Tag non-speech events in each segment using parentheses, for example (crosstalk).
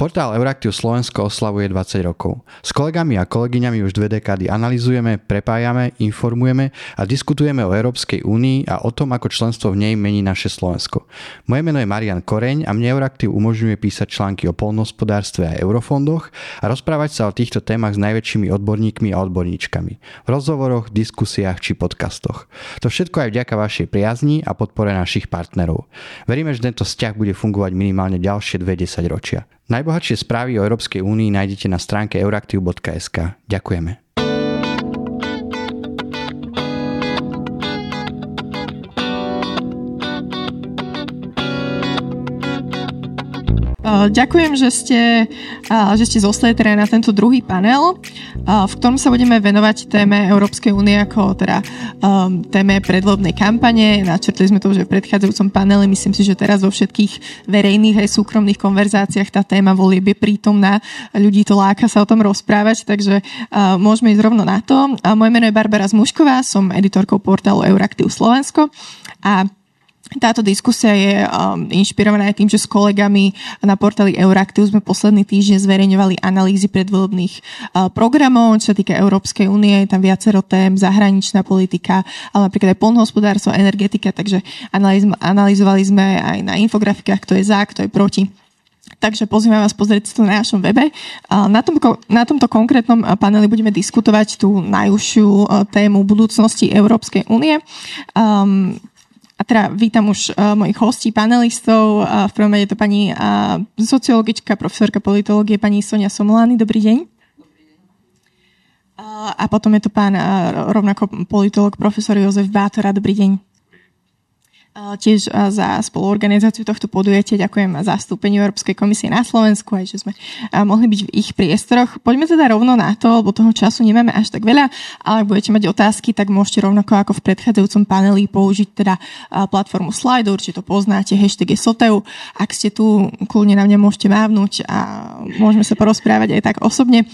Portál Euraktiv Slovensko oslavuje 20 rokov. S kolegami a kolegyňami už dve dekády analizujeme, prepájame, informujeme a diskutujeme o Európskej únii a o tom, ako členstvo v nej mení naše Slovensko. Moje meno je Marian Koreň a mne Euraktiv umožňuje písať články o polnospodárstve a eurofondoch a rozprávať sa o týchto témach s najväčšími odborníkmi a odborníčkami. V rozhovoroch, diskusiách či podcastoch. To všetko aj vďaka vašej priazni a podpore našich partnerov. Veríme, že tento vzťah bude fungovať minimálne ďalšie 20 ročia. Najbohatšie správy o Európskej únii nájdete na stránke euraktiv.sk. Ďakujeme. Ďakujem, že ste, že ste zostali teda na tento druhý panel, v ktorom sa budeme venovať téme Európskej únie ako teda téme predvodnej kampane. Načrtli sme to už v predchádzajúcom paneli. Myslím si, že teraz vo všetkých verejných aj súkromných konverzáciách tá téma volieb je prítomná. Ľudí to láka sa o tom rozprávať, takže môžeme ísť rovno na to. Moje meno je Barbara Zmušková, som editorkou portálu Euraktiv Slovensko a táto diskusia je um, inšpirovaná aj tým, že s kolegami na portáli Euraktiv sme posledný týždeň zverejňovali analýzy predvolebných uh, programov, čo sa týka Európskej únie, je tam viacero tém, zahraničná politika, ale napríklad aj polnohospodárstvo, energetika, takže analýz, analyzovali sme aj na infografikách, kto je za, kto je proti. Takže pozývam vás pozrieť to na našom webe. Na, tom, na tomto konkrétnom paneli budeme diskutovať tú najúžšiu uh, tému budúcnosti Európskej únie. Um, a teda vítam už uh, mojich hostí, panelistov. Uh, v prvom je to pani uh, sociologička, profesorka politológie, pani Sonia Somolány. Dobrý deň. Dobrý deň. Uh, a potom je to pán uh, rovnako politológ, profesor Jozef Bátora. Dobrý deň. Tiež za spoluorganizáciu tohto podujatia ďakujem zastúpeniu Európskej komisie na Slovensku, aj že sme mohli byť v ich priestoroch. Poďme teda rovno na to, lebo toho času nemáme až tak veľa, ale ak budete mať otázky, tak môžete rovnako ako v predchádzajúcom paneli použiť teda platformu Slido, určite to poznáte, hashtag je Soteu. Ak ste tu, kľudne na mňa môžete mávnuť a môžeme sa porozprávať aj tak osobne.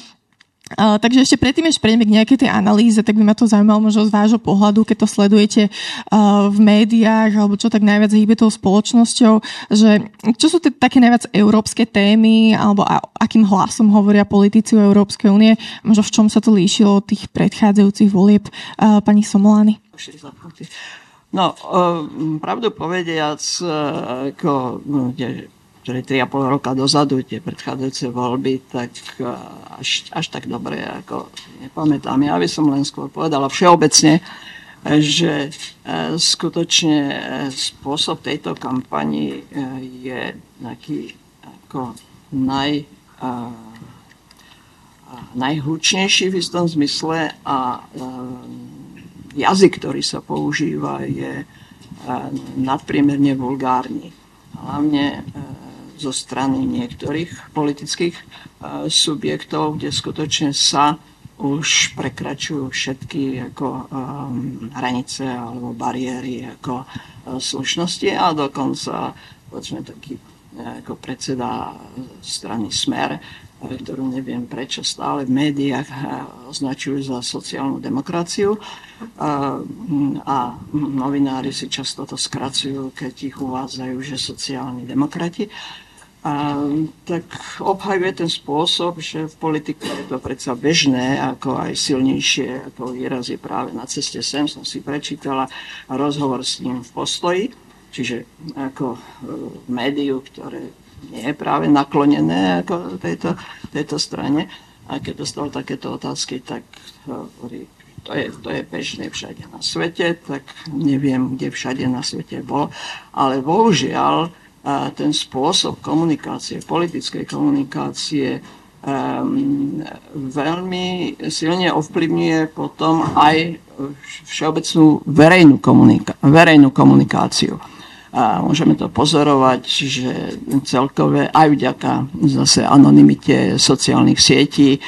Uh, takže ešte predtým, než prejdeme k nejakej tej analýze, tak by ma to zaujímalo možno z vášho pohľadu, keď to sledujete uh, v médiách, alebo čo tak najviac hýbe tou spoločnosťou, že čo sú tie také najviac európske témy, alebo a, akým hlasom hovoria politici o Európskej únie, možno v čom sa to líšilo od tých predchádzajúcich volieb uh, pani Somolány? No, uh, pravdu povediac, uh, ako, no, ktoré 3,5 roka dozadu, tie predchádzajúce voľby, tak eh, až, až tak dobre ako nepamätám. Ja by som len skôr povedala všeobecne, že eh, skutočne eh, spôsob tejto kampani je taký ako naj, najhlučnejší v istom zmysle a jazyk, ktorý sa používa, je nadpriemerne vulgárny. Hlavne zo strany niektorých politických e, subjektov, kde skutočne sa už prekračujú všetky ako, um, hranice alebo bariéry ako uh, slušnosti a dokonca povedzme taký ako predseda strany Smer, ktorú neviem prečo stále v médiách označujú za sociálnu demokraciu a, a novinári si často to skracujú, keď ich uvádzajú, že sociálni demokrati. A, tak obhajuje ten spôsob, že v politike je to predsa bežné, ako aj silnejšie, ako výraz je práve na ceste sem, som si prečítala rozhovor s ním v postoji, čiže ako e, médiu, ktoré nie je práve naklonené ako tejto, tejto strane. A keď dostal takéto otázky, tak hovorí, to je, to je bežné všade na svete, tak neviem, kde všade na svete bol. Ale bohužiaľ, ten spôsob komunikácie, politickej komunikácie um, veľmi silne ovplyvňuje potom aj všeobecnú verejnú, komunika- verejnú komunikáciu. A môžeme to pozorovať, že celkové aj vďaka zase anonimite sociálnych sietí e,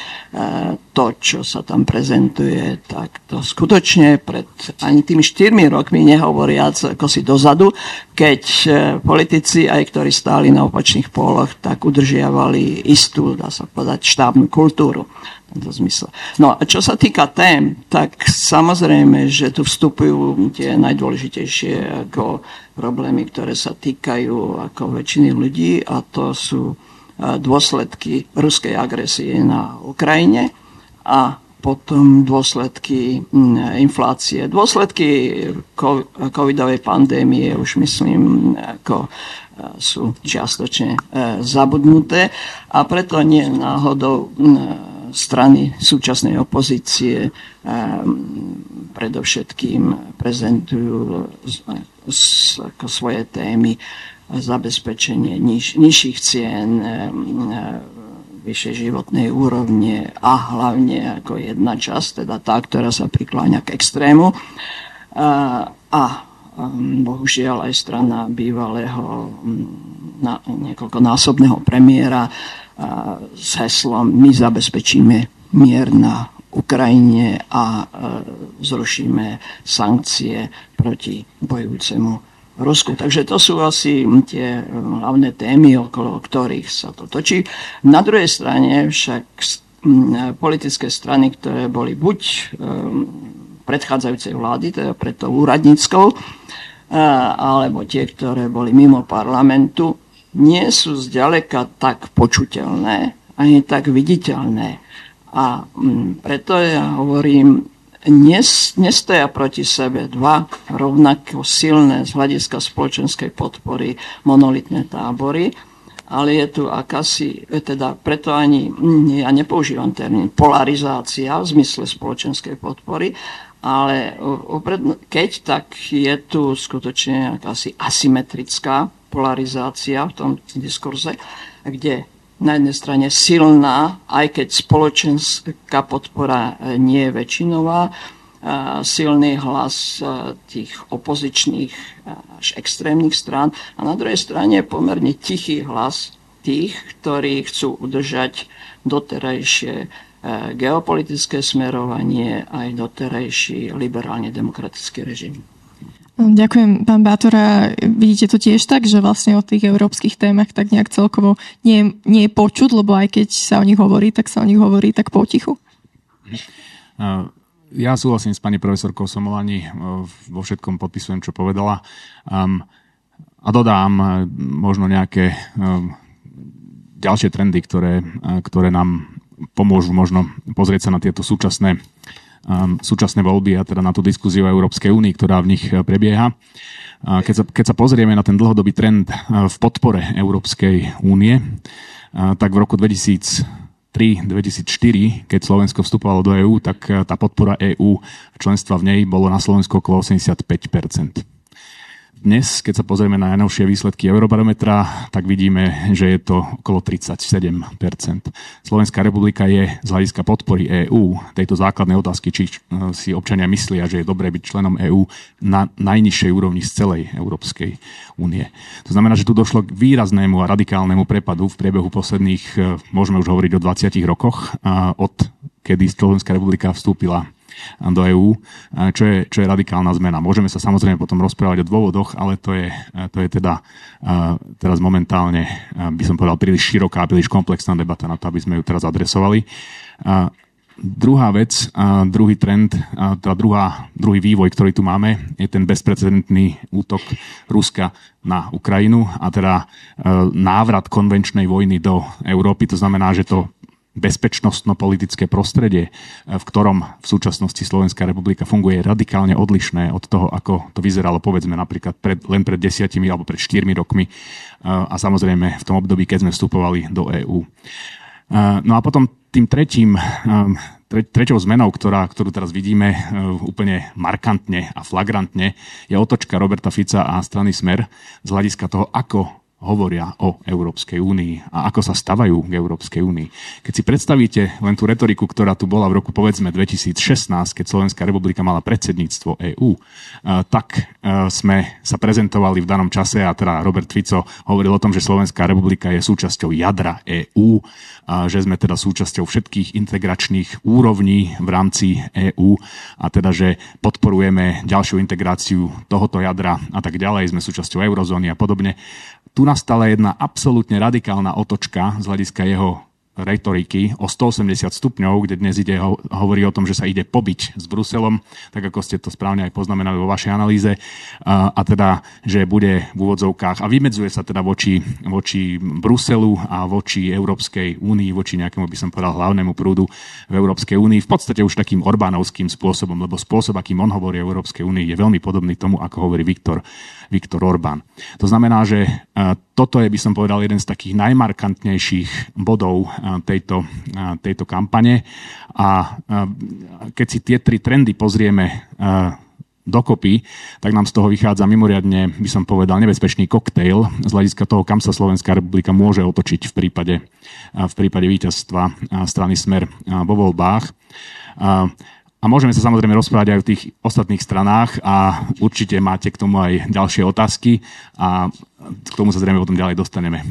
to, čo sa tam prezentuje, tak to skutočne pred ani tými štyrmi rokmi nehovoriac ako si dozadu, keď e, politici, aj ktorí stáli na opačných póloch, tak udržiavali istú, dá sa povedať, štábnu kultúru tomto zmysle. No a čo sa týka tém, tak samozrejme, že tu vstupujú tie najdôležitejšie ako problémy, ktoré sa týkajú ako väčšiny ľudí a to sú dôsledky ruskej agresie na Ukrajine a potom dôsledky inflácie. Dôsledky covidovej pandémie už myslím, ako sú čiastočne zabudnuté a preto nie náhodou strany súčasnej opozície predovšetkým prezentujú svoje témy zabezpečenie niž, nižších cien, vyššej životnej úrovne a hlavne ako jedna časť, teda tá, ktorá sa prikláňa k extrému. A, a bohužiaľ aj strana bývalého na, niekoľkonásobného premiéra s heslom My zabezpečíme mier na Ukrajine a e, zrušíme sankcie proti bojujúcemu Rusku. Takže to sú asi tie hlavné témy, okolo ktorých sa to točí. Na druhej strane však politické strany, ktoré boli buď e, predchádzajúcej vlády, teda preto úradníckou, e, alebo tie, ktoré boli mimo parlamentu, nie sú zďaleka tak počuteľné, ani tak viditeľné. A mm, preto ja hovorím, nes, nestoja proti sebe dva rovnako silné z hľadiska spoločenskej podpory monolitné tábory, ale je tu akási, teda preto ani mm, ja nepoužívam termín polarizácia v zmysle spoločenskej podpory, ale keď tak je tu skutočne akási asymetrická polarizácia v tom diskurze, kde na jednej strane silná, aj keď spoločenská podpora e, nie je väčšinová, e, silný hlas e, tých opozičných až extrémnych strán a na druhej strane pomerne tichý hlas tých, ktorí chcú udržať doterajšie geopolitické smerovanie aj doterajší liberálne demokratický režim. Ďakujem, pán Bátora. Vidíte to tiež tak, že vlastne o tých európskych témach tak nejak celkovo nie, nie je počuť, lebo aj keď sa o nich hovorí, tak sa o nich hovorí tak potichu? Ja súhlasím s pani profesorkou Somolani, vo všetkom podpisujem, čo povedala. A dodám možno nejaké ďalšie trendy, ktoré, ktoré nám pomôžu možno pozrieť sa na tieto súčasné Um, súčasné voľby a teda na tú diskuziu o Európskej únii, ktorá v nich uh, prebieha. Keď sa, keď sa pozrieme na ten dlhodobý trend uh, v podpore Európskej únie, uh, tak v roku 2003-2004, keď Slovensko vstupovalo do EÚ, tak tá podpora EÚ členstva v nej bolo na Slovensku okolo 85 dnes, keď sa pozrieme na najnovšie výsledky Eurobarometra, tak vidíme, že je to okolo 37% Slovenská republika je z hľadiska podpory EÚ tejto základnej otázky, či eh, si občania myslia, že je dobré byť členom EÚ na najnižšej úrovni z celej Európskej únie. To znamená, že tu došlo k výraznému a radikálnemu prepadu v priebehu posledných, eh, môžeme už hovoriť o 20 rokoch, od kedy Slovenská republika vstúpila do EÚ, čo je, čo je radikálna zmena. Môžeme sa samozrejme potom rozprávať o dôvodoch, ale to je, to je teda teraz momentálne, by som povedal, príliš široká, príliš komplexná debata na to, aby sme ju teraz adresovali. Druhá vec, druhý trend, tá druhá, druhý vývoj, ktorý tu máme, je ten bezprecedentný útok Ruska na Ukrajinu a teda návrat konvenčnej vojny do Európy. To znamená, že to bezpečnostno-politické prostredie, v ktorom v súčasnosti Slovenská republika funguje, je radikálne odlišné od toho, ako to vyzeralo povedzme napríklad pred, len pred desiatimi alebo pred štyrmi rokmi a samozrejme v tom období, keď sme vstupovali do EÚ. No a potom tým tretím, tre, treťou zmenou, ktorá, ktorú teraz vidíme úplne markantne a flagrantne, je otočka Roberta Fica a strany Smer z hľadiska toho, ako hovoria o Európskej únii a ako sa stavajú k Európskej únii. Keď si predstavíte len tú retoriku, ktorá tu bola v roku povedzme 2016, keď Slovenská republika mala predsedníctvo EÚ, tak sme sa prezentovali v danom čase a teda Robert Fico hovoril o tom, že Slovenská republika je súčasťou jadra EÚ, že sme teda súčasťou všetkých integračných úrovní v rámci EÚ a teda, že podporujeme ďalšiu integráciu tohoto jadra a tak ďalej, sme súčasťou eurozóny a podobne tu nastala jedna absolútne radikálna otočka z hľadiska jeho retoriky o 180 stupňov, kde dnes ide, hovorí o tom, že sa ide pobiť s Bruselom, tak ako ste to správne aj poznamenali vo vašej analýze, a, a teda, že bude v úvodzovkách a vymedzuje sa teda voči, voči Bruselu a voči Európskej únii, voči nejakému, by som povedal, hlavnému prúdu v Európskej únii, v podstate už takým Orbánovským spôsobom, lebo spôsob, akým on hovorí o Európskej únii, je veľmi podobný tomu, ako hovorí Viktor, Viktor Orbán. To znamená, že toto je, by som povedal, jeden z takých najmarkantnejších bodov tejto, tejto kampane. A keď si tie tri trendy pozrieme dokopy, tak nám z toho vychádza mimoriadne, by som povedal, nebezpečný koktejl z hľadiska toho, kam sa Slovenská republika môže otočiť v prípade, v prípade víťazstva strany Smer vo voľbách. A môžeme sa samozrejme rozprávať aj o tých ostatných stranách a určite máte k tomu aj ďalšie otázky a k tomu sa zrejme potom ďalej dostaneme.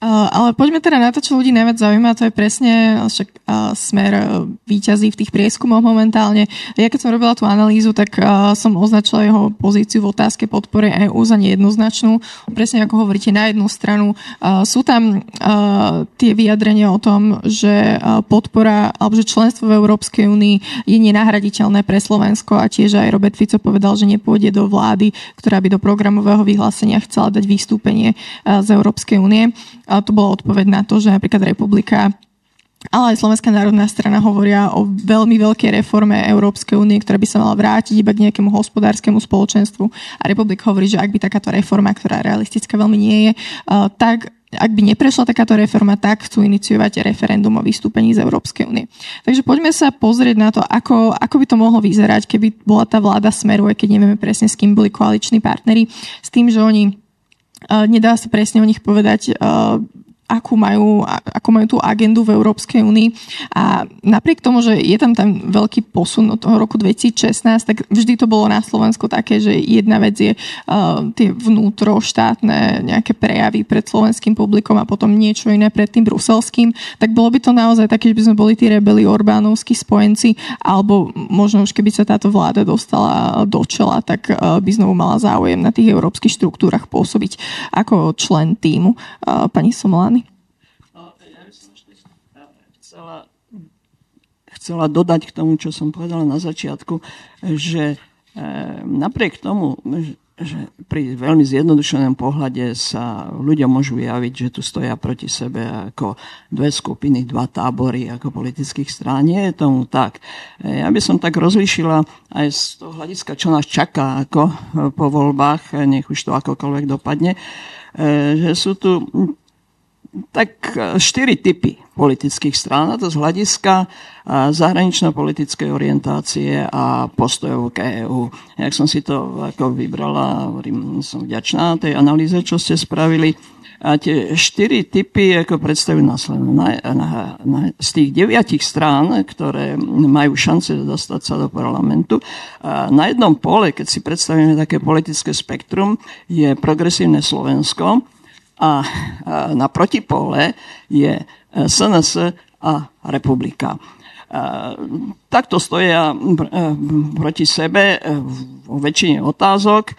Ale poďme teda na to, čo ľudí najviac zaujíma, to je presne však uh, smer výťazí v tých prieskumoch momentálne. Ja keď som robila tú analýzu, tak som označila jeho pozíciu v otázke podpory EÚ za nejednoznačnú. Presne ako hovoríte, na jednu stranu sú tam tie vyjadrenia o tom, že podpora alebo že členstvo v Európskej únii je nenahraditeľné pre Slovensko a tiež aj Robert Fico povedal, že nepôjde do vlády, ktorá by do programového vyhlásenia chcela dať vystúpenie z Európskej únie. A to bola odpoveď na to, že napríklad republika ale aj Slovenská národná strana hovoria o veľmi veľkej reforme Európskej únie, ktorá by sa mala vrátiť iba k nejakému hospodárskemu spoločenstvu. A republika hovorí, že ak by takáto reforma, ktorá realistická veľmi nie je, tak ak by neprešla takáto reforma, tak chcú iniciovať referendum o vystúpení z Európskej únie. Takže poďme sa pozrieť na to, ako, ako by to mohlo vyzerať, keby bola tá vláda Smeru, aj keď nevieme presne, s kým boli koaliční partnery, s tým, že oni nedá sa presne o nich povedať akú majú, akú majú tú agendu v Európskej únii. A napriek tomu, že je tam tam veľký posun od toho roku 2016, tak vždy to bolo na Slovensku také, že jedna vec je uh, tie vnútroštátne nejaké prejavy pred slovenským publikom a potom niečo iné pred tým bruselským. Tak bolo by to naozaj také, že by sme boli tí rebeli Orbánovskí spojenci, alebo možno už keby sa táto vláda dostala do čela, tak uh, by znovu mala záujem na tých európskych štruktúrach pôsobiť ako člen týmu. Uh, pani Somlany? Chcela dodať k tomu, čo som povedala na začiatku, že e, napriek tomu, že pri veľmi zjednodušenom pohľade sa ľudia môžu javiť, že tu stoja proti sebe ako dve skupiny, dva tábory ako politických strán. Nie je tomu tak. E, ja by som tak rozlišila aj z toho hľadiska, čo nás čaká ako po voľbách, nech už to akokoľvek dopadne, e, že sú tu tak štyri typy politických strán, a to z hľadiska zahranično-politickej orientácie a postojov k EÚ. Jak som si to ako vybrala, hovorím, som vďačná tej analýze, čo ste spravili. A tie štyri typy ako predstavujú následne. Na, na, na, z tých deviatich strán, ktoré majú šance dostať sa do parlamentu, a na jednom pole, keď si predstavíme také politické spektrum, je progresívne Slovensko a, na protipole je SNS a republika. Takto stoja proti sebe vo väčšine otázok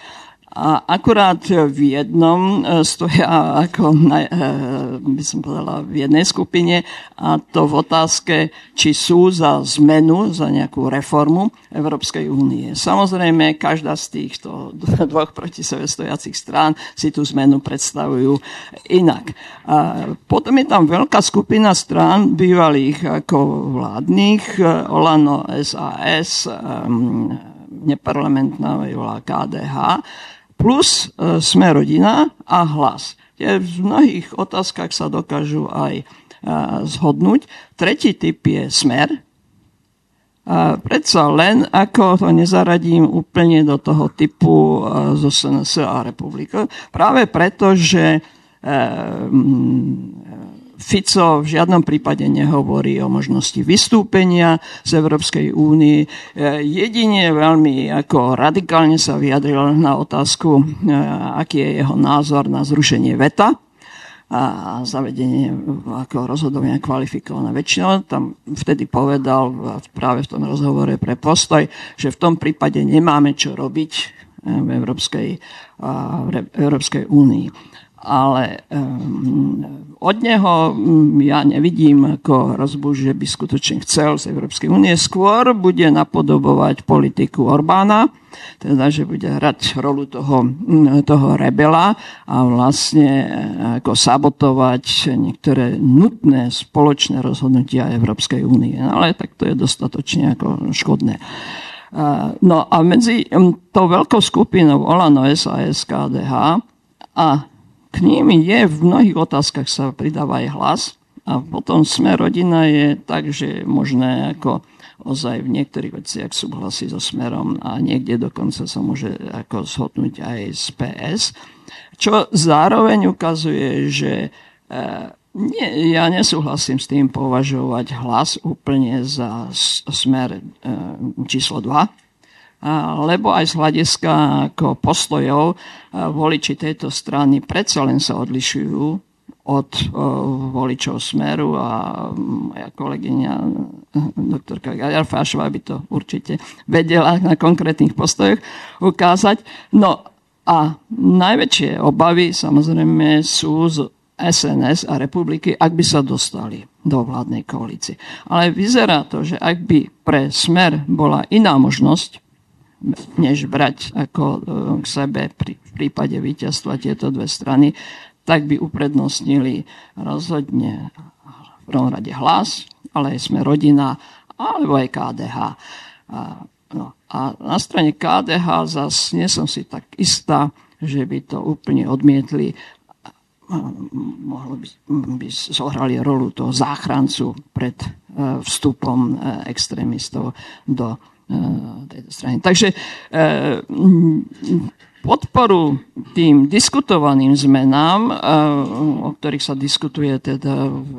a akurát v jednom e, stoja ako, na, e, by som povedala, v jednej skupine a to v otázke, či sú za zmenu, za nejakú reformu Európskej únie. Samozrejme, každá z týchto (laughs) dvoch proti sebe stojacich strán si tú zmenu predstavujú inak. A potom je tam veľká skupina strán bývalých ako vládnych, e, Olano, SAS, neparlamentná volá KDH, plus e, sme rodina a hlas. V mnohých otázkach sa dokážu aj e, zhodnúť. Tretí typ je smer. A predsa len, ako to nezaradím úplne do toho typu e, zo SNS a republika, práve preto, že Fico v žiadnom prípade nehovorí o možnosti vystúpenia z Európskej únie. Jedine veľmi ako radikálne sa vyjadril na otázku, e, aký je jeho názor na zrušenie veta a zavedenie ako rozhodovania kvalifikované väčšinou. Tam vtedy povedal práve v tom rozhovore pre postoj, že v tom prípade nemáme čo robiť e, v Európskej, v Európskej únii. Ale um, od neho um, ja nevidím ako rozbu, že by skutočne chcel z Európskej únie. Skôr bude napodobovať politiku Orbána, teda, že bude hrať rolu toho, toho rebela a vlastne e, ako sabotovať niektoré nutné spoločné rozhodnutia Európskej únie. No, ale tak to je dostatočne ako škodné. No a medzi tou veľkou skupinou Olano SAS, KDH a k ním je v mnohých otázkach sa pridáva aj hlas a potom sme rodina je tak, že možné ako ozaj v niektorých veciach súhlasí so smerom a niekde dokonca sa môže ako zhodnúť aj z PS. Čo zároveň ukazuje, že e, nie, ja nesúhlasím s tým považovať hlas úplne za smer e, číslo 2, lebo aj z hľadiska ako postojov voliči tejto strany predsa len sa odlišujú od voličov Smeru a moja kolegyňa doktorka Gajarfášová by to určite vedela na konkrétnych postojoch ukázať. No a najväčšie obavy samozrejme sú z SNS a republiky, ak by sa dostali do vládnej koalície. Ale vyzerá to, že ak by pre Smer bola iná možnosť, než brať ako e, k sebe pri, prípade víťazstva tieto dve strany, tak by uprednostnili rozhodne v prvom rade hlas, ale aj sme rodina, alebo aj KDH. A, no, a na strane KDH zase nie som si tak istá, že by to úplne odmietli mohlo by, by zohrali rolu toho záchrancu pred e, vstupom e, extrémistov do Eh, tejto strany. Takže eh, podporu tým diskutovaným zmenám, eh, o ktorých sa diskutuje teda v,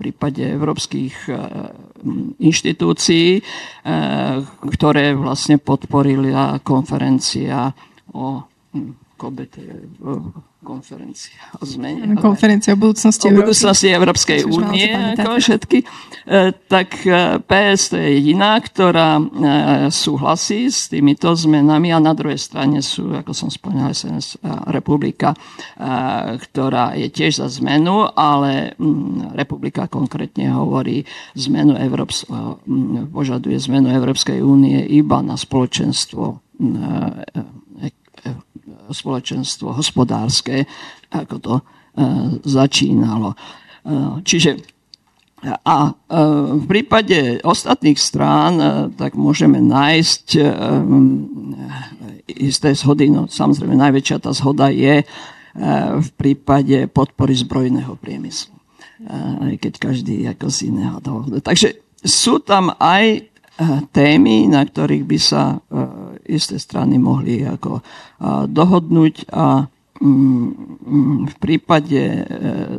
prípade európskych inštitúcií, ktoré vlastne podporili konferencia o KBT, konferencia o zmene. Konferencia o budúcnosti, o budúcnosti Európskej únie, ako všetky. E, tak e, PS to je jediná, ktorá súhlasí s týmito zmenami a na druhej strane sú, ako som spomínal, SNS republika, ktorá je tiež za zmenu, ale mm, republika konkrétne hovorí zmenu Európs- požaduje zmenu Európskej únie iba na spoločenstvo spoločenstvo hospodárske, ako to e, začínalo. E, čiže a e, v prípade ostatných strán tak môžeme nájsť isté zhody. No, samozrejme, najväčšia tá zhoda je v prípade podpory zbrojného priemyslu. Aj keď každý ako z iného dôvodu. Takže sú tam aj témy, na ktorých by sa isté strany mohli ako dohodnúť a mm, v prípade e,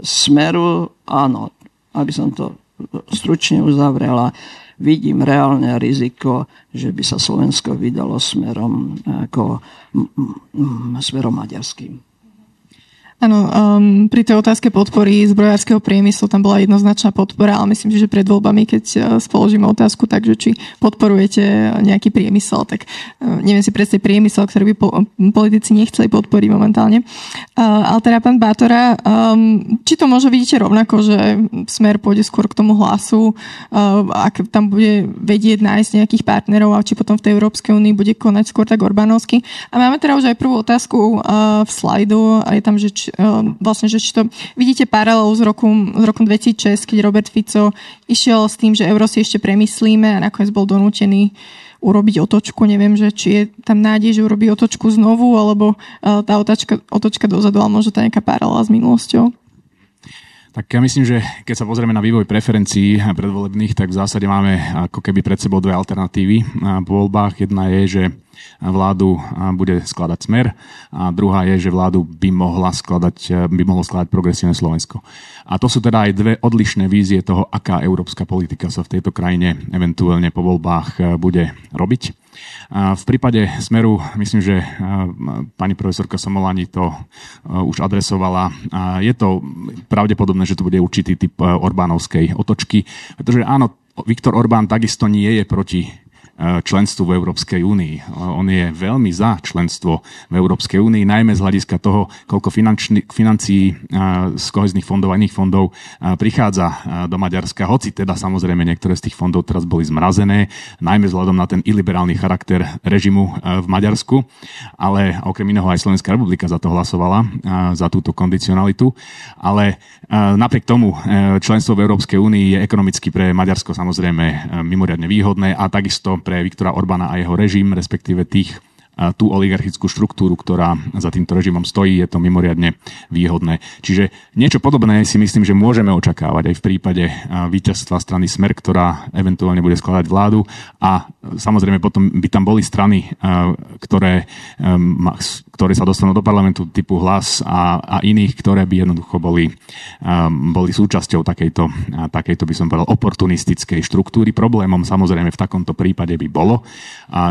smeru, áno, aby som to stručne uzavrela, vidím reálne riziko, že by sa Slovensko vydalo smerom, ako, smerom maďarským. Áno, um, pri tej otázke podpory zbrojárskeho priemyslu tam bola jednoznačná podpora, ale myslím si, že pred voľbami, keď uh, spoložíme otázku, takže či podporujete nejaký priemysel, tak uh, neviem si predstaviť priemysel, ktorý by po, politici nechceli podporiť momentálne. Uh, ale teda pán Bátora, um, či to možno vidíte rovnako, že smer pôjde skôr k tomu hlasu, uh, ak tam bude vedieť nájsť nejakých partnerov a či potom v tej Európskej únii bude konať skôr tak Orbánovsky. A máme teda už aj prvú otázku uh, v slajdu a je tam, že či Ehm, vlastne, že či to vidíte paralelu s rokom, s rokom 2006, keď Robert Fico išiel s tým, že euro si ešte premyslíme a nakoniec bol donútený urobiť otočku. Neviem, že či je tam nádej, že urobí otočku znovu, alebo eh, tá otočka, otočka dozadu, ale možno to nejaká paralela s minulosťou. Tak ja myslím, že keď sa pozrieme na vývoj preferencií predvolebných, tak v zásade máme ako keby pred sebou dve alternatívy po voľbách. Jedna je, že vládu bude skladať smer a druhá je, že vládu by, mohla skladať, by mohlo skladať progresívne Slovensko. A to sú teda aj dve odlišné vízie toho, aká európska politika sa v tejto krajine eventuálne po voľbách bude robiť. V prípade Smeru myslím, že pani profesorka Somolani to už adresovala. Je to pravdepodobné, že to bude určitý typ Orbánovskej otočky, pretože áno, Viktor Orbán takisto nie je proti členstvu v Európskej únii. On je veľmi za členstvo v Európskej únii, najmä z hľadiska toho, koľko financií z kohezných fondov a iných fondov prichádza do Maďarska, hoci teda samozrejme niektoré z tých fondov teraz boli zmrazené, najmä vzhľadom na ten iliberálny charakter režimu v Maďarsku, ale okrem iného aj Slovenská republika za to hlasovala, za túto kondicionalitu, ale napriek tomu členstvo v Európskej únii je ekonomicky pre Maďarsko samozrejme mimoriadne výhodné a takisto pre Viktora Orbána a jeho režim, respektíve tých tú oligarchickú štruktúru, ktorá za týmto režimom stojí, je to mimoriadne výhodné. Čiže niečo podobné si myslím, že môžeme očakávať aj v prípade víťazstva strany Smer, ktorá eventuálne bude skladať vládu a samozrejme potom by tam boli strany, ktoré, ktoré sa dostanú do parlamentu typu hlas a, a iných, ktoré by jednoducho boli, boli súčasťou takejto, takejto, by som povedal, oportunistickej štruktúry. Problémom samozrejme v takomto prípade by bolo,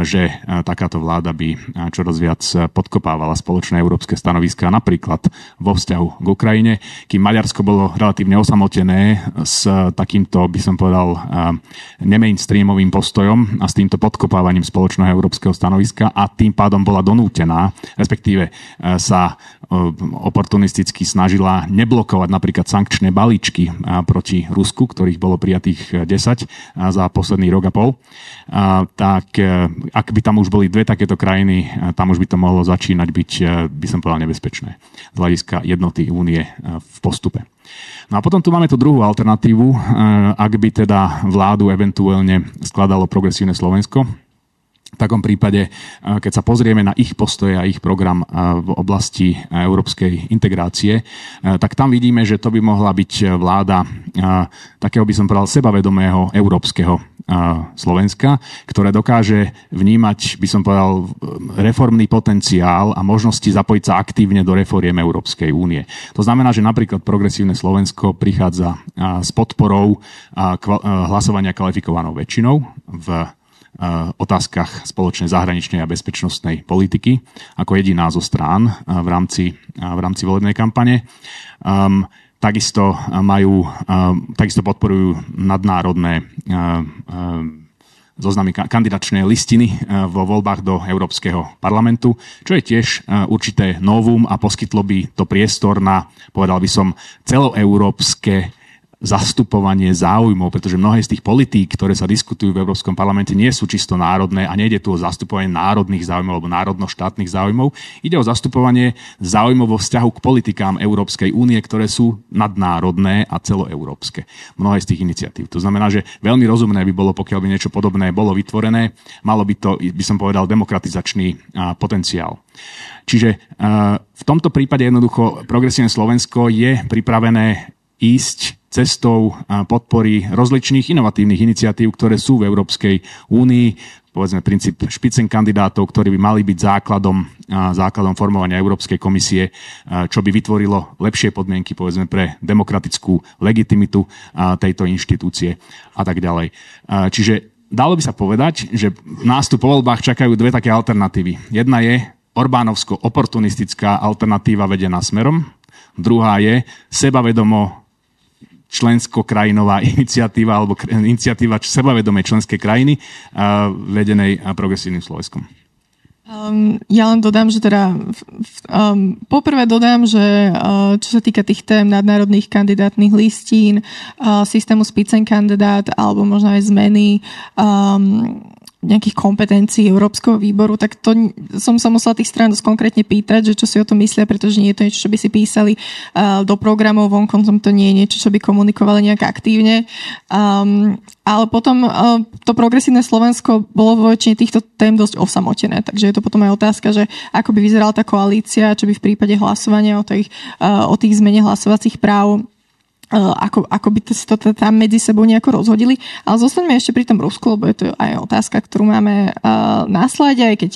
že takáto vláda by čoraz viac podkopávala spoločné európske stanoviská, napríklad vo vzťahu k Ukrajine, kým Maďarsko bolo relatívne osamotené s takýmto, by som povedal, nemainstreamovým postojom a s týmto podkopávaním spoločného európskeho stanoviska a tým pádom bola donútená, respektíve sa oportunisticky snažila neblokovať napríklad sankčné balíčky proti Rusku, ktorých bolo prijatých 10 za posledný rok a pol, tak ak by tam už boli dve takéto krajiny, tam už by to mohlo začínať byť, by som povedal, nebezpečné z hľadiska jednoty únie v postupe. No a potom tu máme tú druhú alternatívu, ak by teda vládu eventuálne skladalo progresívne Slovensko, v takom prípade, keď sa pozrieme na ich postoje a ich program v oblasti európskej integrácie, tak tam vidíme, že to by mohla byť vláda takého by som povedal sebavedomého európskeho Slovenska, ktoré dokáže vnímať, by som povedal, reformný potenciál a možnosti zapojiť sa aktívne do reforiem Európskej únie. To znamená, že napríklad progresívne Slovensko prichádza s podporou hlasovania kvalifikovanou väčšinou v otázkach spoločnej zahraničnej a bezpečnostnej politiky ako jediná zo strán v rámci, v rámci volebnej kampane. Um, takisto majú, takisto podporujú nadnárodné zoznamy kandidačnej listiny vo voľbách do Európskeho parlamentu, čo je tiež určité novum a poskytlo by to priestor na, povedal by som, celoeurópske zastupovanie záujmov, pretože mnohé z tých politík, ktoré sa diskutujú v Európskom parlamente, nie sú čisto národné a nejde tu o zastupovanie národných záujmov alebo národno-štátnych záujmov. Ide o zastupovanie záujmov vo vzťahu k politikám Európskej únie, ktoré sú nadnárodné a celoeurópske. Mnohé z tých iniciatív. To znamená, že veľmi rozumné by bolo, pokiaľ by niečo podobné bolo vytvorené, malo by to, by som povedal, demokratizačný potenciál. Čiže v tomto prípade jednoducho progresívne Slovensko je pripravené ísť cestou podpory rozličných inovatívnych iniciatív, ktoré sú v Európskej únii, povedzme princíp špicen kandidátov, ktorí by mali byť základom, základom formovania Európskej komisie, čo by vytvorilo lepšie podmienky povedzme pre demokratickú legitimitu tejto inštitúcie a tak ďalej. Čiže dalo by sa povedať, že nás tu po voľbách čakajú dve také alternatívy. Jedna je Orbánovsko-oportunistická alternatíva vedená smerom, druhá je sebavedomo člensko-krajinová (laughs) iniciatíva alebo iniciatíva sebavedomej členskej krajiny vedenej progresívnym Slovenskom. Um, ja len dodám, že teda um, poprvé dodám, že uh, čo sa týka tých tém nadnárodných kandidátnych listín, uh, systému Spicen kandidát alebo možno aj zmeny um, nejakých kompetencií Európskeho výboru, tak to som sa musela tých strán dosť konkrétne pýtať, že čo si o tom myslia, pretože nie je to niečo, čo by si písali do programov, vonkoncom to nie je niečo, čo by komunikovali nejak aktívne. Um, ale potom uh, to progresívne Slovensko bolo vo väčšine týchto tém dosť osamotené, takže je to potom aj otázka, že ako by vyzerala tá koalícia, čo by v prípade hlasovania o, tých, uh, o tých zmene hlasovacích práv ako, ako by si to tam medzi sebou nejako rozhodili. Ale zostaňme ešte pri tom Rusku, lebo je to aj otázka, ktorú máme uh, na aj keď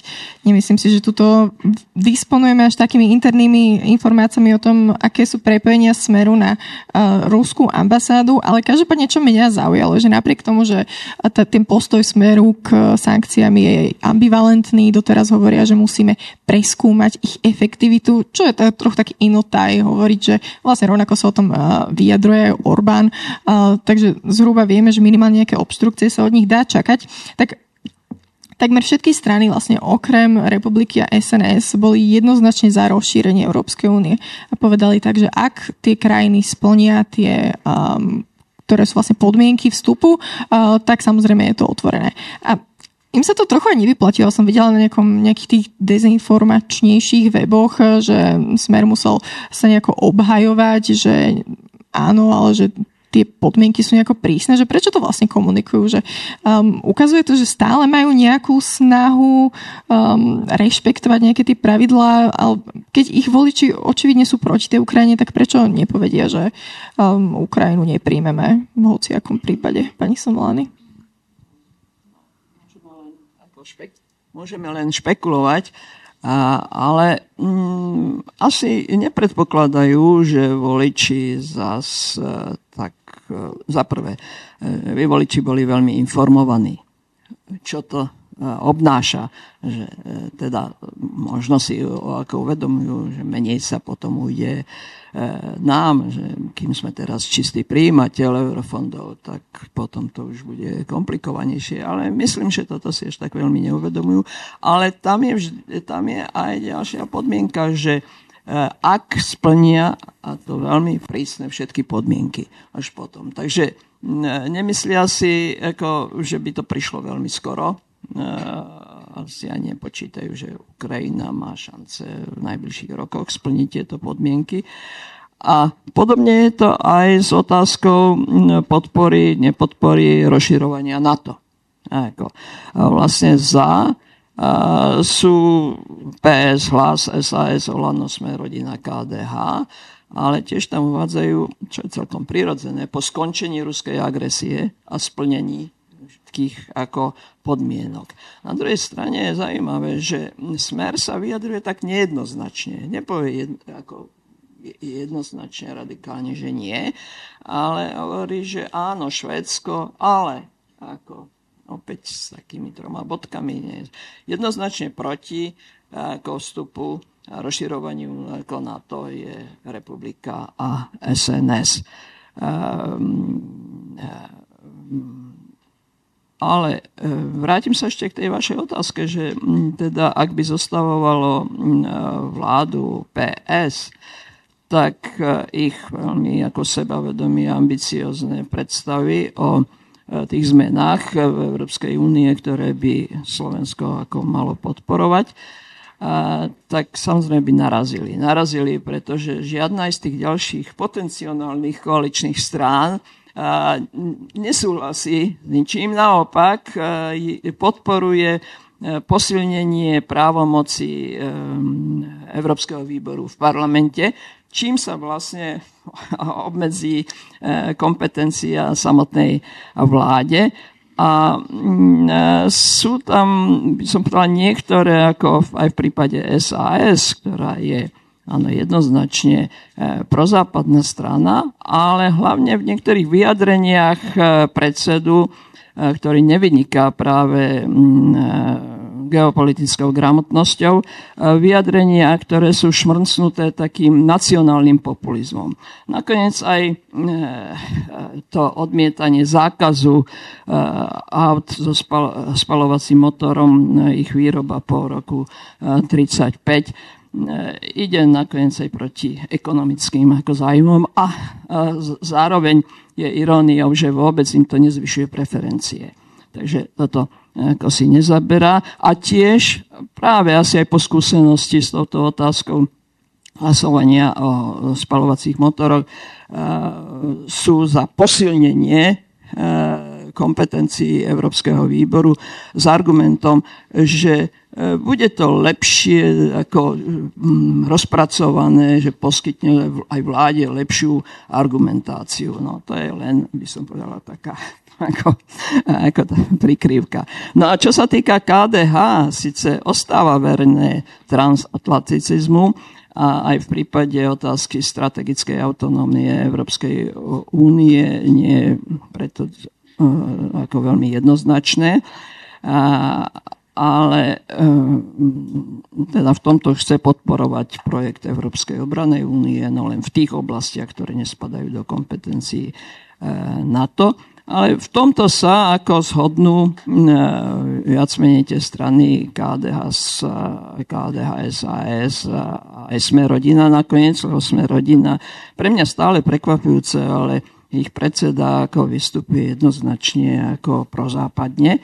nemyslím si, že tuto disponujeme až takými internými informáciami o tom, aké sú prepojenia smeru na uh, ruskú ambasádu, ale každopádne, čo mňa zaujalo, že napriek tomu, že t- ten postoj smeru k sankciám je ambivalentný, doteraz hovoria, že musíme preskúmať ich efektivitu, čo je to trochu taký inotaj hovoriť, že vlastne rovnako sa o tom uh, vyjadrí vyjadruje Orbán, takže zhruba vieme, že minimálne nejaké obstrukcie sa od nich dá čakať. Tak takmer všetky strany vlastne okrem Republiky a SNS boli jednoznačne za rozšírenie Európskej únie a povedali tak, že ak tie krajiny splnia tie um, ktoré sú vlastne podmienky vstupu, uh, tak samozrejme je to otvorené. A im sa to trochu aj nevyplatilo. Som videla na nejakom, nejakých tých dezinformačnejších weboch, že Smer musel sa nejako obhajovať, že áno, ale že tie podmienky sú nejako prísne, že prečo to vlastne komunikujú, že um, ukazuje to, že stále majú nejakú snahu um, rešpektovať nejaké tie pravidlá, ale keď ich voliči očividne sú proti tej Ukrajine, tak prečo nepovedia, že um, Ukrajinu nepríjmeme v hociakom prípade, pani Somlány? Môžeme len špekulovať, a, ale mm, asi nepredpokladajú, že voliči zas e, tak e, za prvé, e, voliči boli veľmi informovaní, čo to obnáša, že teda možno si ako uvedomujú, že menej sa potom ujde nám, že kým sme teraz čistý príjimateľ eurofondov, tak potom to už bude komplikovanejšie. Ale myslím, že toto si ešte tak veľmi neuvedomujú. Ale tam je, tam je aj ďalšia podmienka, že ak splnia, a to veľmi prísne, všetky podmienky až potom. Takže nemyslia si, ako, že by to prišlo veľmi skoro asi aj nepočítajú, že Ukrajina má šance v najbližších rokoch splniť tieto podmienky. A podobne je to aj s otázkou podpory, nepodpory rozširovania NATO. Ako, vlastne za sú PS, Hlas, SAS, Olano, Sme, Rodina, KDH, ale tiež tam uvádzajú, čo je celkom prirodzené, po skončení ruskej agresie a splnení všetkých ako podmienok. Na druhej strane je zaujímavé, že smer sa vyjadruje tak nejednoznačne. Nepovie jedno, ako jednoznačne radikálne, že nie, ale hovorí, že áno, Švédsko, ale ako opäť s takými troma bodkami nie. jednoznačne proti ako vstupu a rozširovaniu ako NATO je republika a SNS. Um, um, ale e, vrátim sa ešte k tej vašej otázke, že teda ak by zostavovalo e, vládu PS, tak e, ich veľmi ako sebavedomí ambiciozne predstavy o tých zmenách v Európskej únie, ktoré by Slovensko ako malo podporovať, tak samozrejme by narazili. Narazili, pretože žiadna z tých ďalších potenciálnych koaličných strán nesúhlasí s ničím, naopak podporuje e, posilnenie právomoci e, Európskeho výboru v parlamente, čím sa vlastne (laughs) obmedzí e, kompetencia samotnej vláde. A sú tam, by som povedala, niektoré, ako aj v prípade SAS, ktorá je áno, jednoznačne e, prozápadná strana, ale hlavne v niektorých vyjadreniach e, predsedu, e, ktorý nevyniká práve mm, geopolitickou gramotnosťou, vyjadrenia, ktoré sú šmrcnuté takým nacionálnym populizmom. Nakoniec aj to odmietanie zákazu aut so spalovacím motorom, ich výroba po roku 1935 E, ide nakoniec aj proti ekonomickým ako zájmom a zároveň je iróniou, že vôbec im to nezvyšuje preferencie. Takže toto ako si nezaberá. A tiež práve asi aj po skúsenosti s touto otázkou hlasovania o spalovacích motoroch e, sú za posilnenie e, kompetencií Európskeho výboru s argumentom, že E, bude to lepšie ako mm, rozpracované, že poskytne aj vláde lepšiu argumentáciu. No to je len, by som povedala, taká (laughs) ako, ako tá prikrývka. No a čo sa týka KDH, síce ostáva verné transatlanticizmu, a aj v prípade otázky strategickej autonómie Európskej únie nie preto ako veľmi jednoznačné. A, ale ehm, teda v tomto chce podporovať projekt Európskej obranej únie, no len v tých oblastiach, ktoré nespadajú do kompetencií eh, NATO. Ale v tomto sa ako zhodnú e, viac menej tie strany KDH, KDH SAS a aj Sme rodina nakoniec, lebo Sme rodina pre mňa stále prekvapujúce, ale ich predseda ako vystupuje jednoznačne ako prozápadne. E,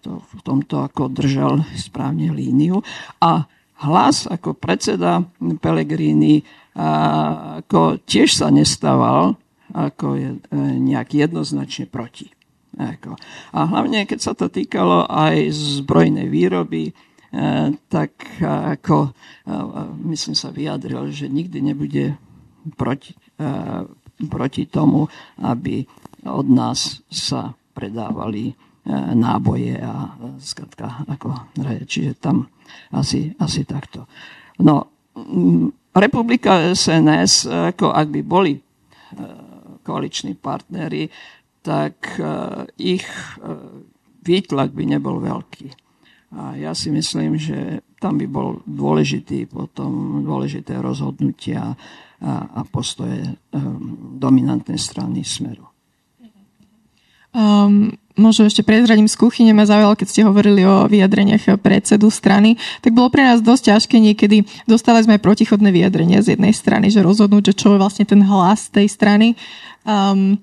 v tomto ako držal správne líniu. A hlas ako predseda Pellegrini ako tiež sa nestával ako je, e, nejak jednoznačne proti. Ako. A hlavne, keď sa to týkalo aj zbrojnej výroby, e, tak ako, e, myslím sa vyjadril, že nikdy nebude proti, proti tomu, aby od nás sa predávali náboje a skratka, ako, čiže tam asi, asi takto. No, Republika SNS, ako ak by boli koaliční partnery, tak e, ich e, výtlak by nebol veľký. A ja si myslím, že tam by bol dôležitý potom dôležité rozhodnutia a, a postoje um, dominantnej strany Smeru. Um, možno ešte prezradím z kuchyne ma zaujalo, keď ste hovorili o vyjadreniach predsedu strany, tak bolo pre nás dosť ťažké niekedy. Dostali sme aj protichodné vyjadrenia z jednej strany, že rozhodnúť, že čo je vlastne ten hlas tej strany. Um,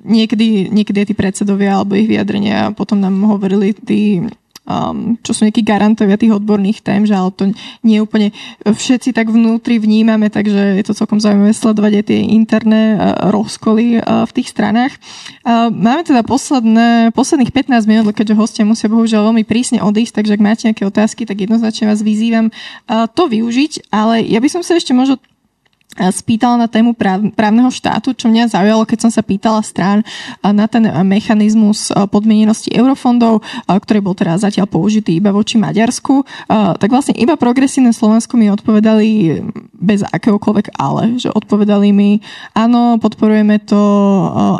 niekedy, niekedy tí predsedovia alebo ich vyjadrenia potom nám hovorili tí um, čo sú nejakí garantovia tých odborných tém, že ale to nie úplne všetci tak vnútri vnímame, takže je to celkom zaujímavé sledovať aj tie interné uh, rozkoly uh, v tých stranách. Uh, máme teda posledné, posledných 15 minút, keďže hostia musia bohužiaľ veľmi prísne odísť, takže ak máte nejaké otázky, tak jednoznačne vás vyzývam uh, to využiť, ale ja by som sa ešte možno spýtala na tému práv, právneho štátu, čo mňa zaujalo, keď som sa pýtala strán na ten mechanizmus podmienenosti eurofondov, ktorý bol teraz zatiaľ použitý iba voči Maďarsku, tak vlastne iba progresívne Slovensko mi odpovedali bez akéhokoľvek ale, že odpovedali mi, áno, podporujeme to,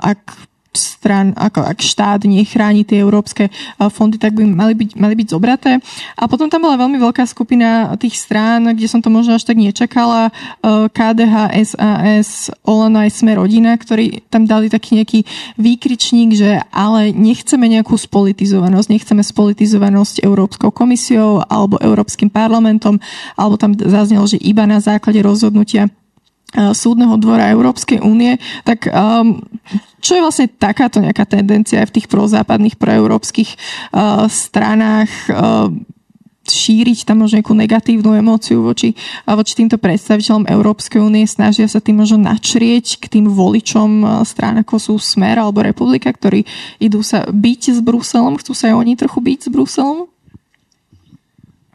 ak stran, ako ak štát nechráni tie európske fondy, tak by mali byť, mali byť zobraté. A potom tam bola veľmi veľká skupina tých strán, kde som to možno až tak nečakala. KDH, SAS, Olano aj Sme rodina, ktorí tam dali taký nejaký výkričník, že ale nechceme nejakú spolitizovanosť, nechceme spolitizovanosť Európskou komisiou alebo Európskym parlamentom, alebo tam zaznelo, že iba na základe rozhodnutia súdneho dvora Európskej únie, tak um, čo je vlastne takáto nejaká tendencia aj v tých prozápadných, proeurópskych uh, stranách uh, šíriť tam možno nejakú negatívnu emóciu voči, voči týmto predstaviteľom Európskej únie, snažia sa tým možno načrieť k tým voličom strán ako sú Smer alebo Republika, ktorí idú sa byť s Bruselom, chcú sa aj oni trochu byť s Bruselom?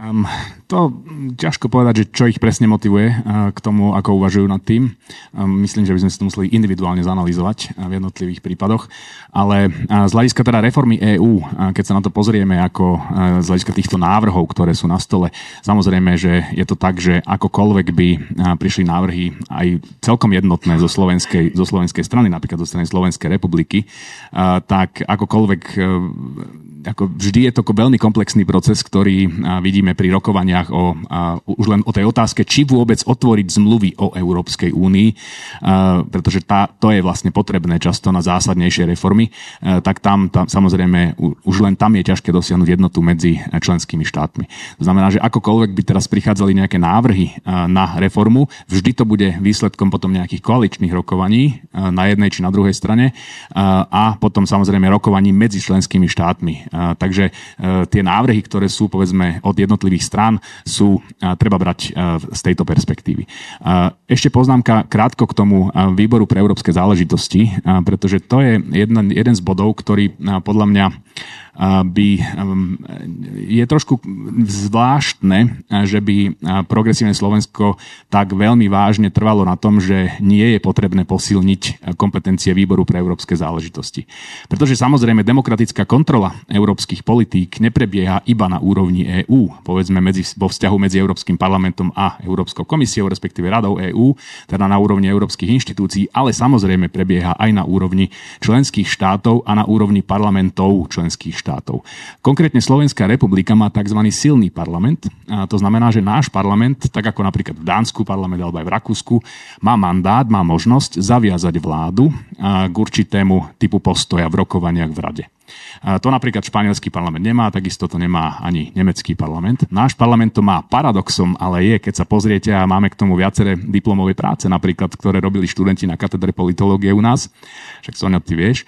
Um, to ťažko povedať, že čo ich presne motivuje uh, k tomu, ako uvažujú nad tým. Um, myslím, že by sme si to museli individuálne zanalýzovať uh, v jednotlivých prípadoch. Ale uh, z hľadiska teda reformy EÚ, keď sa na to pozrieme ako z hľadiska týchto návrhov, ktoré sú na stole, samozrejme, že je to tak, že akokoľvek by prišli návrhy aj celkom jednotné zo slovenskej, zo slovenskej strany, napríklad zo strany Slovenskej republiky, tak akokoľvek ako vždy je to veľmi komplexný proces, ktorý vidíme pri rokovaniach o, už len o tej otázke, či vôbec otvoriť zmluvy o Európskej únii, pretože tá, to je vlastne potrebné často na zásadnejšie reformy, tak tam, tam samozrejme už len tam je ťažké dosiahnuť jednotu medzi členskými štátmi. To znamená, že akokoľvek by teraz prichádzali nejaké návrhy na reformu, vždy to bude výsledkom potom nejakých koaličných rokovaní na jednej či na druhej strane a potom samozrejme rokovaní medzi členskými štátmi Takže e, tie návrhy, ktoré sú povedzme od jednotlivých strán, sú treba brať e, z tejto perspektívy. Ešte poznámka krátko k tomu výboru pre európske záležitosti, pretože to je jeden, jeden z bodov, ktorý podľa mňa by, je trošku zvláštne, že by progresívne Slovensko tak veľmi vážne trvalo na tom, že nie je potrebné posilniť kompetencie výboru pre európske záležitosti. Pretože samozrejme demokratická kontrola európskych politík neprebieha iba na úrovni EÚ, povedzme medzi, vo vzťahu medzi Európskym parlamentom a Európskou komisiou, respektíve Radou EÚ, teda na úrovni európskych inštitúcií, ale samozrejme prebieha aj na úrovni členských štátov a na úrovni parlamentov členských štátov. Konkrétne Slovenská republika má tzv. silný parlament, a to znamená, že náš parlament, tak ako napríklad v Dánsku parlament alebo aj v Rakúsku, má mandát, má možnosť zaviazať vládu k určitému typu postoja v rokovaniach v rade. To napríklad španielský parlament nemá, takisto to nemá ani nemecký parlament. Náš parlament to má paradoxom, ale je, keď sa pozriete a máme k tomu viaceré diplomové práce, napríklad, ktoré robili študenti na katedre politológie u nás, však Sonia, ty vieš,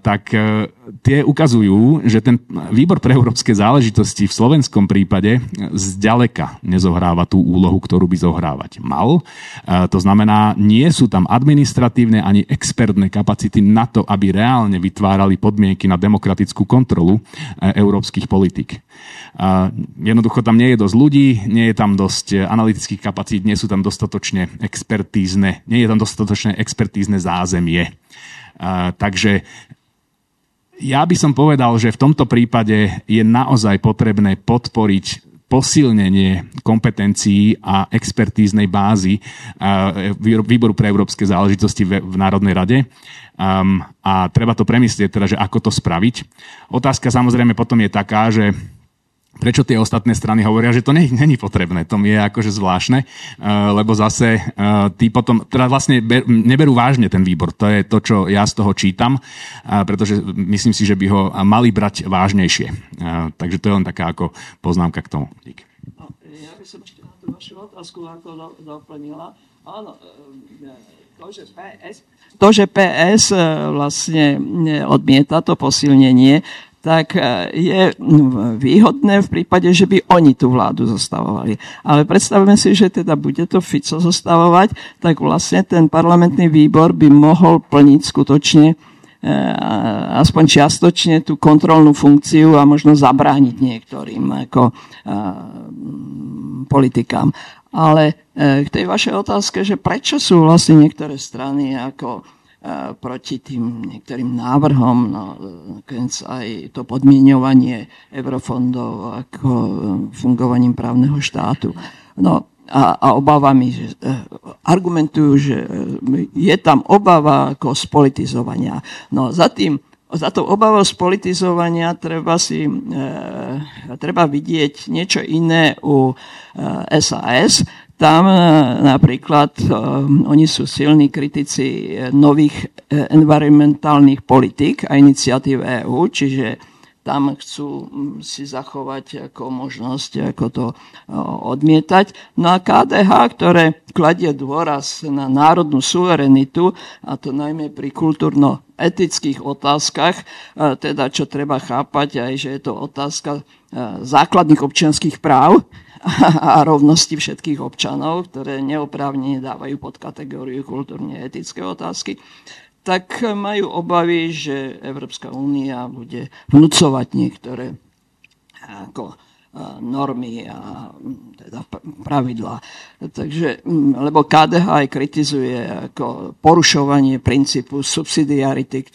tak e, tie ukazujú, že ten výbor pre európske záležitosti v slovenskom prípade zďaleka nezohráva tú úlohu, ktorú by zohrávať mal. To znamená, nie sú tam administratívne ani expertné kapacity na to, aby reálne vytvárali podmienky na demokratickú kontrolu e, európskych politik. Jednoducho tam nie je dosť ľudí, nie je tam dosť analytických kapacít, nie sú tam dostatočne expertízne, nie je tam dostatočne expertízne zázemie. Takže ja by som povedal, že v tomto prípade je naozaj potrebné podporiť posilnenie kompetencií a expertíznej bázy Výboru pre európske záležitosti v Národnej rade. A treba to premyslieť, teda, že ako to spraviť. Otázka samozrejme potom je taká, že prečo tie ostatné strany hovoria, že to není potrebné. To mi je akože zvláštne, uh, lebo zase uh, tí potom, teda vlastne ber, neberú vážne ten výbor. To je to, čo ja z toho čítam, uh, pretože myslím si, že by ho mali brať vážnejšie. Takže to je len taká ako poznámka k tomu. Dík. No, ja by som ešte na tú vašu otázku ako doplnila. Áno, to, že PS to, že PS vlastne odmieta to posilnenie, tak e, je výhodné v prípade, že by oni tú vládu zostavovali. Ale predstavme si, že teda bude to Fico zostavovať, tak vlastne ten parlamentný výbor by mohol plniť skutočne aspoň čiastočne tú kontrolnú funkciu a možno zabrániť niektorým ako, politikám. Ale e, k tej vašej otázke, že prečo sú vlastne niektoré strany ako e, proti tým niektorým návrhom, no, aj to podmienovanie eurofondov ako fungovaním právneho štátu. No, a, a obávami, že e, argumentujú, že je tam obava ako spolitizovania. No za tým za to obavou z politizovania treba, si, e, treba vidieť niečo iné u e, SAS. Tam e, napríklad e, oni sú silní kritici nových e, environmentálnych politik a iniciatív EÚ, čiže tam chcú mm, si zachovať ako možnosť ako to odmietať. No a KDH, ktoré kladie dôraz na národnú suverenitu, a to najmä pri kultúrno-etických otázkach, teda čo treba chápať aj, že je to otázka základných občianských práv, (laughs) a rovnosti všetkých občanov, ktoré neoprávnene dávajú pod kategóriu kultúrne-etické otázky tak majú obavy, že Európska únia bude vnúcovať niektoré ako normy a teda pravidlá. Takže, lebo KDH aj kritizuje ako porušovanie princípu subsidiarity,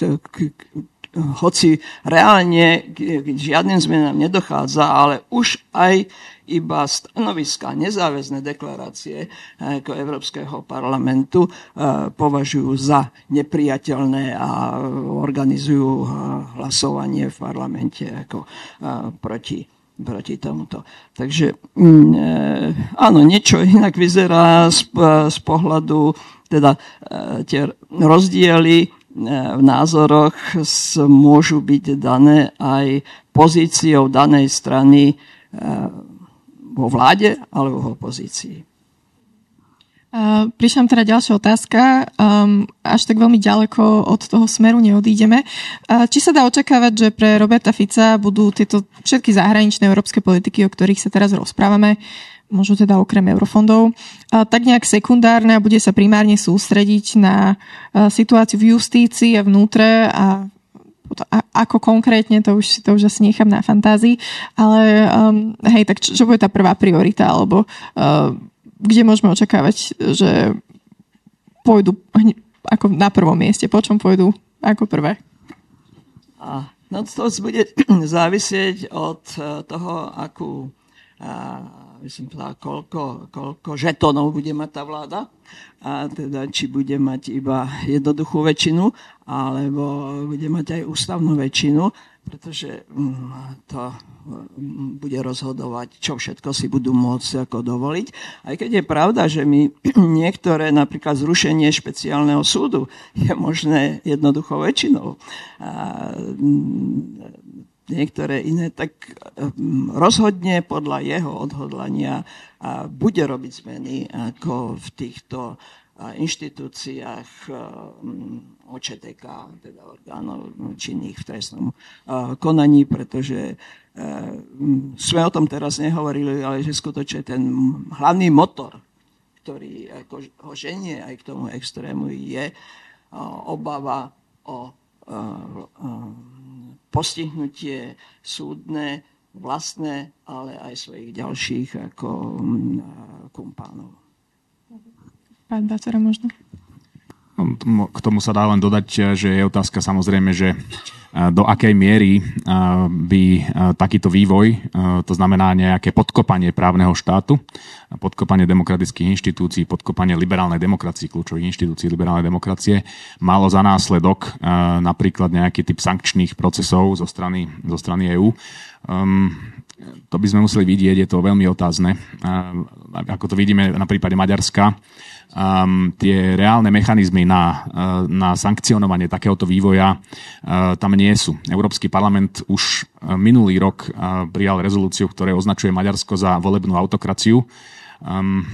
hoci reálne k žiadnym zmenám nedochádza, ale už aj iba stanoviska, nezáväzné deklarácie eh, ako Európskeho parlamentu eh, považujú za nepriateľné a organizujú eh, hlasovanie v parlamente ako proti proti tomuto. Takže mm, áno, niečo inak vyzerá z, z pohľadu, teda tie rozdiely v názoroch môžu byť dané aj pozíciou danej strany vo vláde alebo v opozícii. Prišla teda ďalšia otázka. Um, až tak veľmi ďaleko od toho smeru neodídeme. Či sa dá očakávať, že pre Roberta Fica budú tieto všetky zahraničné európske politiky, o ktorých sa teraz rozprávame, možno teda okrem eurofondov, tak nejak sekundárne a bude sa primárne sústrediť na uh, situáciu v justícii a vnútre a ako konkrétne, to už, to už asi nechám na fantázii, ale um, hej, tak čo, čo bude tá prvá priorita, alebo uh, kde môžeme očakávať, že pôjdu ako na prvom mieste, po čom pôjdu ako prvé? A No to bude (clears throat) závisieť od toho, akú by som povedala, koľko, koľko žetonov bude mať tá vláda a teda či bude mať iba jednoduchú väčšinu, alebo bude mať aj ústavnú väčšinu, pretože mm, to mm, bude rozhodovať, čo všetko si budú môcť ako dovoliť. Aj keď je pravda, že my (clears throat) niektoré, napríklad zrušenie špeciálneho súdu, je možné jednoducho väčšinou. A, mm, niektoré iné, tak mm, rozhodne podľa jeho odhodlania bude robiť zmeny ako v týchto inštitúciách mm, OČTK, teda orgánov činných v trestnom konaní, pretože mm, sme o tom teraz nehovorili, ale že skutočne ten hlavný motor, ktorý ho ženie aj k tomu extrému, je obava o postihnutie súdne, vlastné, ale aj svojich ďalších ako mm, kumpánov. Pán Bacera možno? K tomu sa dá len dodať, že je otázka samozrejme, že do akej miery by takýto vývoj, to znamená nejaké podkopanie právneho štátu, podkopanie demokratických inštitúcií, podkopanie liberálnej demokracie, kľúčových inštitúcií liberálnej demokracie, malo za následok napríklad nejaký typ sankčných procesov zo strany, zo strany EÚ. Um, to by sme museli vidieť, je to veľmi otázne. Ako to vidíme na prípade Maďarska, um, tie reálne mechanizmy na, uh, na sankcionovanie takéhoto vývoja uh, tam nie sú. Európsky parlament už uh, minulý rok uh, prijal rezolúciu, ktoré označuje Maďarsko za volebnú autokraciu. Um,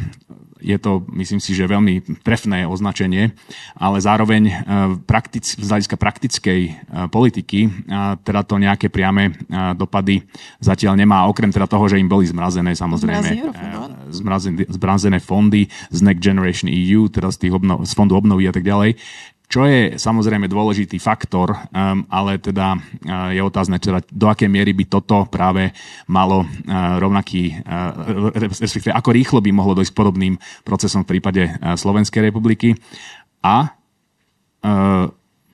je to, myslím si, že veľmi trefné označenie, ale zároveň e, praktic, z hľadiska praktickej e, politiky e, teda to nejaké priame dopady zatiaľ nemá, okrem teda toho, že im boli zmrazené samozrejme zmrazené, zmrazené fondy z Next Generation EU, teda z, tých obno, z fondu obnovy a tak ďalej, čo je samozrejme dôležitý faktor, um, ale teda uh, je otázne, teda, do akej miery by toto práve malo uh, rovnaký, uh, respektíve ako rýchlo by mohlo dojsť podobným procesom v prípade Slovenskej republiky. A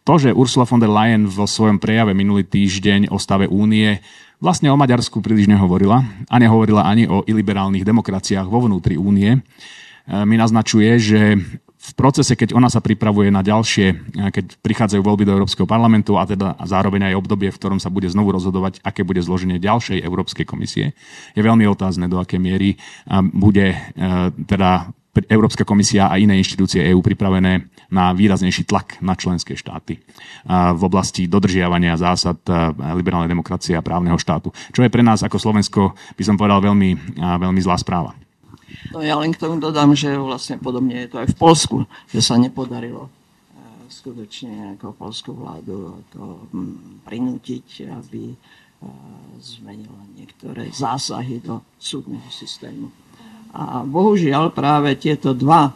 to, že Ursula von der Leyen vo svojom prejave minulý týždeň o stave únie vlastne o Maďarsku príliš nehovorila a nehovorila ani o iliberálnych demokraciách vo vnútri únie, mi naznačuje, že procese, keď ona sa pripravuje na ďalšie, eh, keď prichádzajú voľby do Európskeho parlamentu a teda zároveň aj obdobie, v ktorom sa bude znovu rozhodovať, aké bude zloženie ďalšej Európskej komisie, je veľmi otázne, do aké miery eh, bude eh, teda Európska komisia a iné inštitúcie EÚ pripravené na výraznejší tlak na členské štáty v oblasti dodržiavania zásad liberálnej demokracie a právneho štátu. Čo je pre nás ako Slovensko, by som povedal, veľmi, veľmi zlá správa. No ja len k tomu dodám, že vlastne podobne je to aj v Polsku, že sa nepodarilo e, skutočne ako polskú vládu ako, hm, prinútiť, aby e, zmenila niektoré zásahy do súdneho systému. A bohužiaľ práve tieto dva e,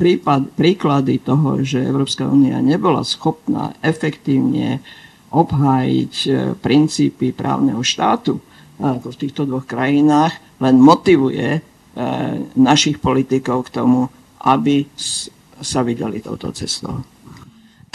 prípad, príklady toho, že Európska únia nebola schopná efektívne obhájiť princípy právneho štátu, ako v týchto dvoch krajinách, len motivuje E, našich politikov k tomu, aby sa vydali touto cestou.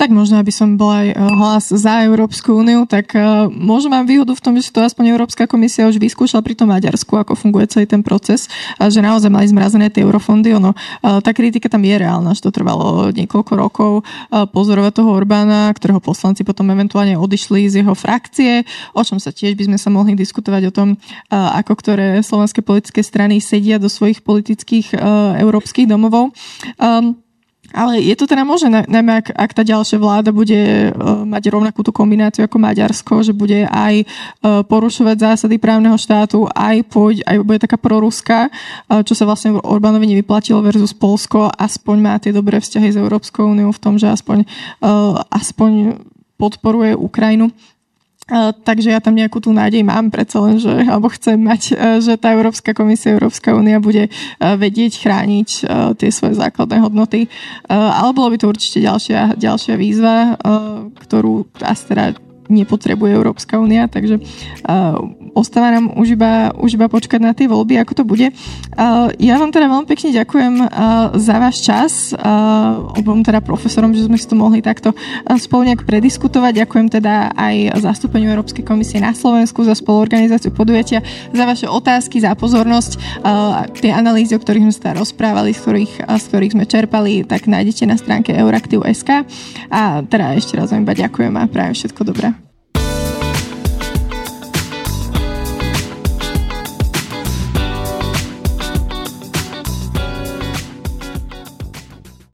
Tak možno, aby som bola aj e, hlas za Európsku úniu, tak uh, môžem mám výhodu v tom, že to aspoň Európska komisia už vyskúšala pri tom Maďarsku, ako funguje celý ten proces, a že naozaj mali zmrazené tie eurofondy. Ono, uh, tá kritika tam je reálna, že to trvalo niekoľko rokov pozorovať toho Orbána, ktorého poslanci potom eventuálne odišli z jeho frakcie, o čom sa tiež by sme sa mohli diskutovať o tom, ako ktoré slovenské politické strany sedia do svojich politických európskych domovov. Um, ale je to teda možné, najmä ak, ak tá ďalšia vláda bude uh, mať rovnakú tú kombináciu ako Maďarsko, že bude aj uh, porušovať zásady právneho štátu, aj, poď, aj bude taká proruská, uh, čo sa vlastne Orbánovi nevyplatilo versus Polsko, aspoň má tie dobré vzťahy s Európskou úniou v tom, že aspoň, aspoň podporuje Ukrajinu takže ja tam nejakú tú nádej mám predsa len, že, alebo chcem mať, e, že tá Európska komisia, Európska únia bude e, vedieť chrániť e, tie svoje základné hodnoty. Ale bolo by to určite ďalšia, ďalšia výzva, ktorú asi teda nepotrebuje Európska únia, takže uh, ostáva nám už iba, už iba počkať na tie voľby, ako to bude. Uh, ja vám teda veľmi pekne ďakujem uh, za váš čas, uh, obom teda profesorom, že sme si to mohli takto uh, spolu nejak prediskutovať. Ďakujem teda aj zastúpeniu Európskej komisie na Slovensku za spoluorganizáciu podujatia, za vaše otázky, za pozornosť. Uh, tie analýzy, o ktorých sme sa teda rozprávali, z ktorých, uh, z ktorých sme čerpali, tak nájdete na stránke euraktiv.sk. A teda ešte raz vám iba ďakujem a prajem všetko dobré.